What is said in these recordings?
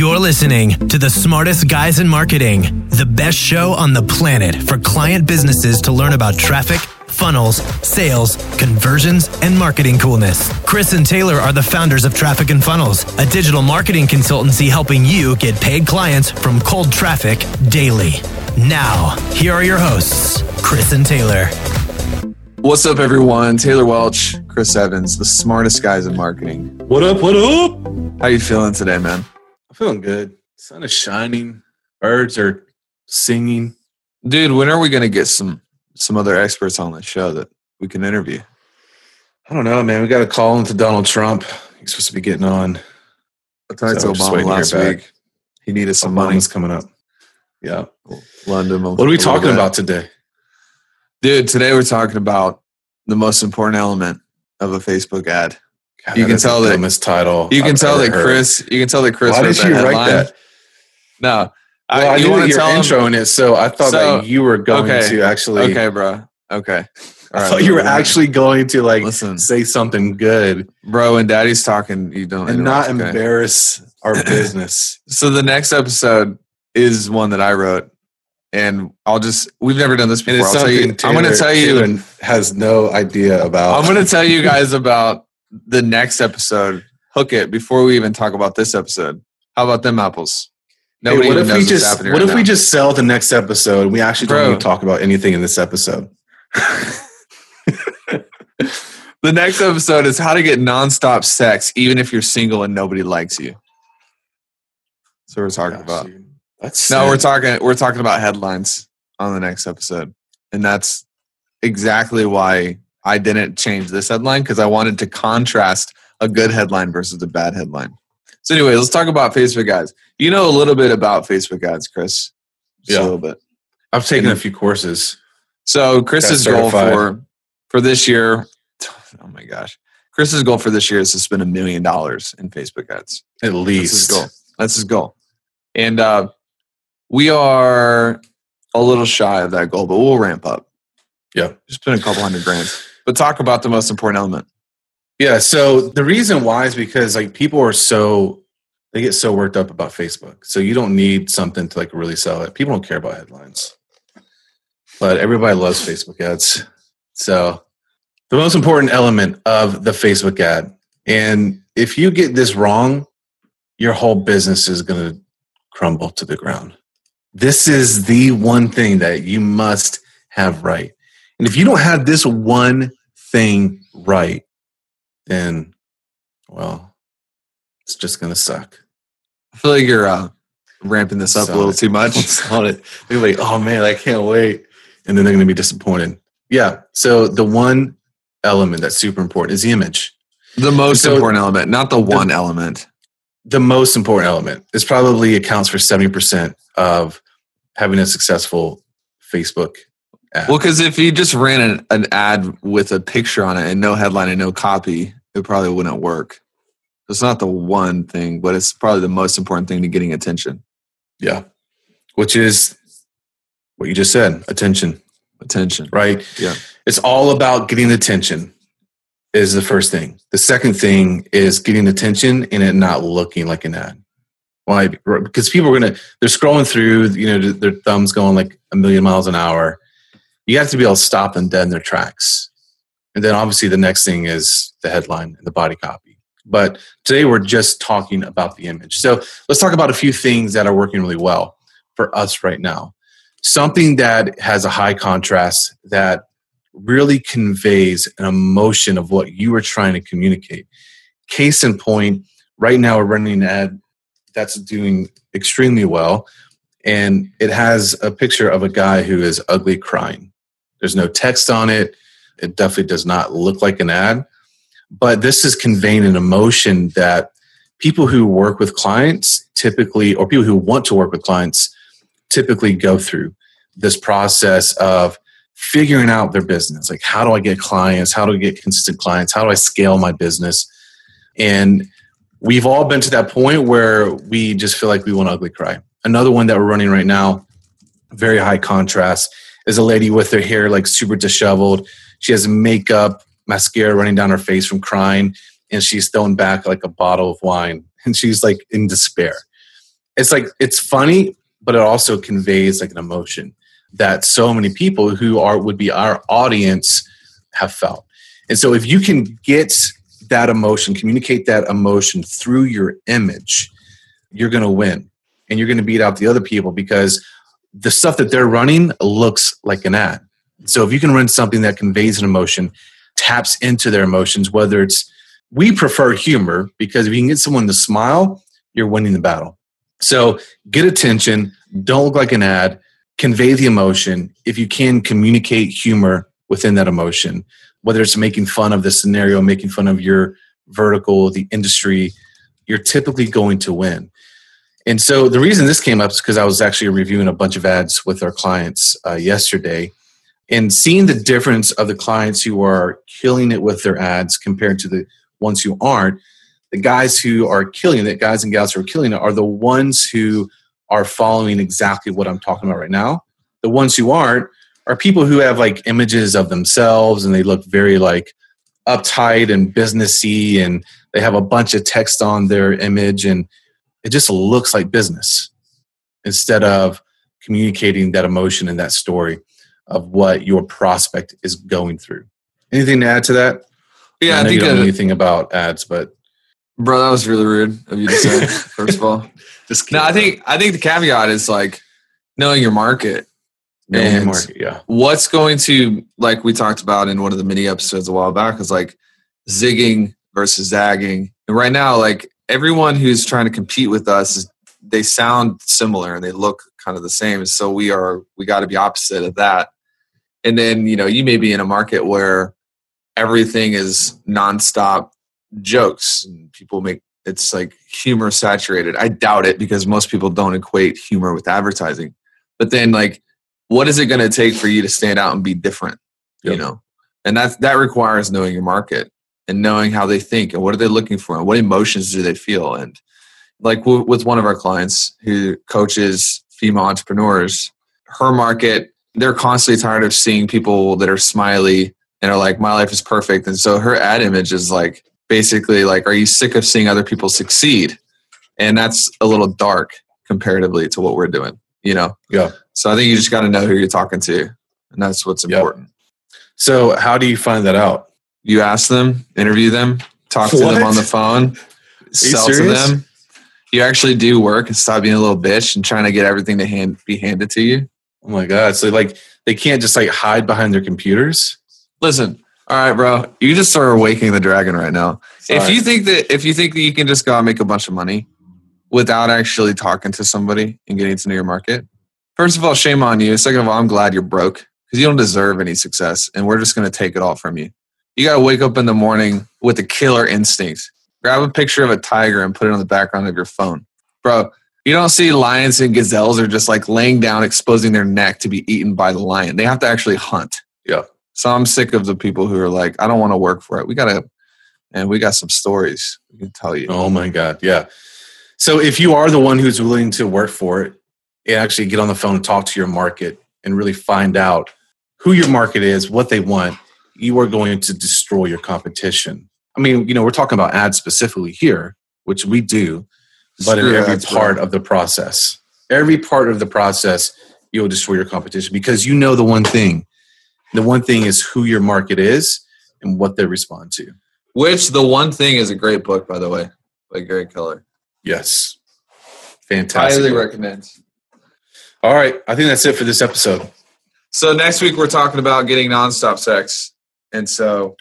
You're listening to the smartest guys in marketing, the best show on the planet for client businesses to learn about traffic, funnels, sales, conversions, and marketing coolness. Chris and Taylor are the founders of Traffic and Funnels, a digital marketing consultancy helping you get paid clients from cold traffic daily. Now, here are your hosts, Chris and Taylor. What's up, everyone? Taylor Welch, Chris Evans, the smartest guys in marketing. What up? What up? How you feeling today, man? Feeling good. Sun is shining. Birds are singing. Dude, when are we going to get some some other experts on the show that we can interview? I don't know, man. We got a call into Donald Trump. He's supposed to be getting on. I talked So to Obama last week. He needed some money. Obama's coming up. Yeah. London. What are we talking about today? Dude, today we're talking about the most important element of a Facebook ad. God, You can tell that- dumbest title. You can I've tell that heard. Chris, you can tell that Chris Why did you write that? No. Well, I, you knew wanna that you're tell 'em- introing it, so I thought So, that you were going okay. to actually. Okay, bro. Okay. I thought you were actually going to like Listen, say something good bro. And Daddy's talking, you don't and not okay? embarrass our business. So the next episode is one that I wrote, and I'll just we've never done this before. I'll tell you, something I'm going to tell you, and has no idea about. I'm going to tell you guys about the next episode. Hook it before we even talk about this episode. How about them apples? Hey, Nobody what even if knows we just what right if we just sell the next episode? We actually Bro. don't need to talk about anything in this episode. the next episode is how to get nonstop sex even if you're single and nobody likes you. So we're talking about. That's No, we're talking we're talking about headlines on the next episode. And that's exactly why I didn't change this headline because I wanted to contrast a good headline versus a bad headline. So anyway, let's talk about Facebook ads. You know a little bit about Facebook ads, Chris. Just Yeah. a little bit. I've taken a few courses. So Chris's goal for for this year, oh my gosh. Chris's goal for this year is to spend a million dollars in Facebook ads. At That's his least. goal. That's his goal. And uh, we are a little shy of that goal, but we'll ramp up. Yeah. Just spend a couple hundred grand. But talk about the most important element. Yeah. So the reason why is because like people are so they get so worked up about Facebook. So you don't need something to like really sell it. People don't care about headlines. But everybody loves Facebook ads. So the most important element of the Facebook ad. And if you get this wrong, your whole business is going to crumble to the ground. This is the one thing that you must have right. And if you don't have this one thing right, then, well, it's just going to suck. I feel like you're uh, ramping this up a little too much. on it. They're like, oh man, I can't wait. And then they're going to be disappointed. Yeah. So the one element that's super important is the image. The most So- important element, not the one element. The most important element is probably accounts for 70% of having a successful Facebook ad. Well, because if you just ran an, an ad with a picture on it and no headline and no copy, it probably wouldn't work. It's not the one thing, but it's probably the most important thing to getting attention. yeah. Which is what you just said attention, Attention. right? Yeah. It's all about getting attention is the first thing. The second thing is getting attention and it not looking like an ad. Why? Because people are gonna they're scrolling through, you know, their thumbs going like a million miles an hour. You have to be able to stop them dead in their tracks. And then obviously the next thing is the headline and the body copy. But today we're just talking about the image. So let's talk about a few things that are working really well for us right now. Something that has a high contrast that really conveys an emotion of what you are trying to communicate. Case in point, right now we're running an ad that's doing extremely well, and it has a picture of a guy who is ugly crying. There's no text on it. It definitely does not look like an ad, but this is conveying an emotion that people who work with clients typically, or people who want to work with clients, typically go through this process of figuring out their business. Like, how do I get clients? How do I get consistent clients? How do I scale my business? And we've all been to that point where we just feel like we want to ugly cry. Another one that we're running right now, very high contrast, is a lady with her hair like super disheveled. She has makeup, mascara running down her face from crying, and she's throwing back like a bottle of wine, and she's like in despair. it's like it's funny, but it also conveys like an emotion that so many people who are would be our audience have felt. And so if you can get that emotion, communicate that emotion through your image, you're going to win and you're going to beat out the other people because the stuff that they're running looks like an ad. So if you can run something that conveys an emotion, taps into their emotions, whether it's we prefer humor because if you can get someone to smile, you're winning the battle. So get attention, don't look like an ad, convey the emotion. If you can communicate humor within that emotion, whether it's making fun of the scenario, making fun of your vertical, the industry, you're typically going to win. And so the reason this came up is because I was actually reviewing a bunch of ads with our clients uh, yesterday and seeing the difference of the clients who are killing it with their ads compared to the ones who aren't. The guys who are killing it, guys and gals who are killing it, are the ones who are following exactly what I'm talking about right now. The ones who aren't are people who have like images of themselves and they look very like uptight and businessy and they have a bunch of text on their image and it just looks like business instead of communicating that emotion and that story of what your prospect is going through. Anything to add to that? Yeah, I, I, think you don't know anything about ads, but bro, that was really rude of you to say. first of all, just no, I think I think the caveat is like knowing your market. knowing your market, yeah, what's going to like we talked about in one of the mini episodes a while back is like zigging versus zagging and right now like everyone who's trying to compete with us they sound similar and they look kind of the same. So we are we got to be opposite of that. And then you know you may be in a market where everything is nonstop jokes and people make it's like humor saturated. I doubt it because most people don't equate humor with advertising. But then like what is it going to take for you to stand out and be different you know? And that that requires knowing your market and knowing how they think and what are they looking for and what emotions do they feel and like w- with one of our clients who coaches female entrepreneurs her market they're constantly tired of seeing people that are smiley and are like my life is perfect and so her ad image is like basically like are you sick of seeing other people succeed and that's a little dark comparatively to what we're doing you know yeah. so i think you just got to know who you're talking to and that's what's Yep. important So how do you find that out? You ask them, interview them, talk to them on the phone, sell to them. You actually do work and stop being a little bitch and trying to get everything to hand be handed to you. Oh my god! So like they can't just like hide behind their computers. Listen, all right, bro, you just are awakening the dragon right now. If you think that if you think that you can just go out and make a bunch of money without actually talking to somebody and getting to know your market, first of all, shame on you. Second of all, I'm glad you're broke because you don't deserve any success, and we're just going to take it all from you. You got to wake up in the morning with a killer instinct. Grab a picture of a tiger and put it on the background of your phone, bro. You don't see lions and gazelles are just like laying down, exposing their neck to be eaten by the lion. They have to actually hunt. Yeah. So I'm sick of the people who are like, I don't want to work for it. We gotta, and we got some stories we can tell you. Oh my god! Yeah. So if you are the one who's willing to work for it and actually get on the phone and talk to your market and really find out who your market is, what they want, you are going to destroy your competition. I mean, you know, we're talking about ads specifically here, which we do, but in every ads, bro. part of the process, every part of the process, you'll destroy your competition because you know the one thing. The one thing is who your market is and what they respond to. Which the one thing is a great book, by the way, by Gary Keller. Yes. Fantastic. Highly recommend. All right. I think that's it for this episode. So next week we're talking about getting nonstop sex, and so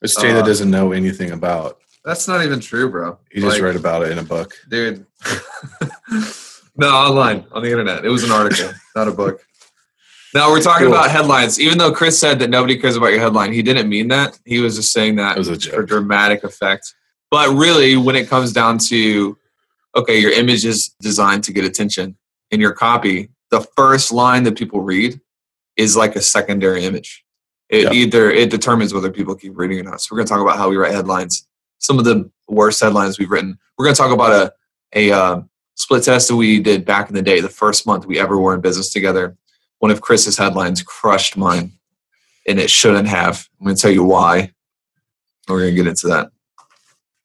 Which Taylor Uh, doesn't know anything about. that's not even true, bro. He just Like, read about it in a book. dude. no, online on the internet. It was an article, not a book. Now we're talking Cool. about headlines. Even though Chris said that nobody cares about your headline, he didn't mean that. He was just saying that That was a for dramatic effect. But really, when it comes down to okay, your image is designed to get attention in your copy, the first line that people read is like a secondary image. It Yep. either it determines whether people keep reading or not. So we're gonna talk about how we write headlines. Some of the worst headlines we've written. We're gonna talk about a a uh, split test that we did back in the day, the first month we ever were in business together. One of Chris's headlines crushed mine, and it shouldn't have. I'm gonna tell you why. We're gonna get into that.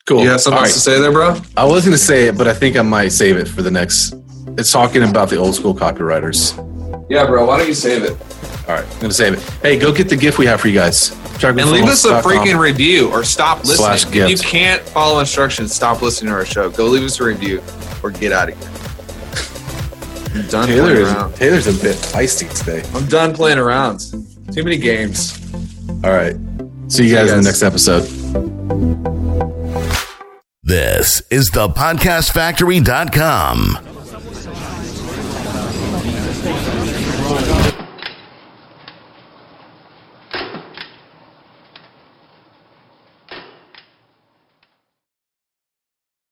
Cool. You have something All else right. to say there, bro? I was going to say it, but I think I might save it for the next it's talking about the old school copywriters. Yeah, bro. Why don't you save it? All right, I'm gonna save it. Hey, go get the gift we have for you guys. And leave us a freaking review or stop Slash listening. If you can't follow instructions, stop listening to our show. Go leave us a review or get out of here. I'm done Taylor playing is, around. Taylor's a bit feisty today. I'm done playing around. Too many games. All right, see you See you guys in the next episode. This is the podcastfactory.com.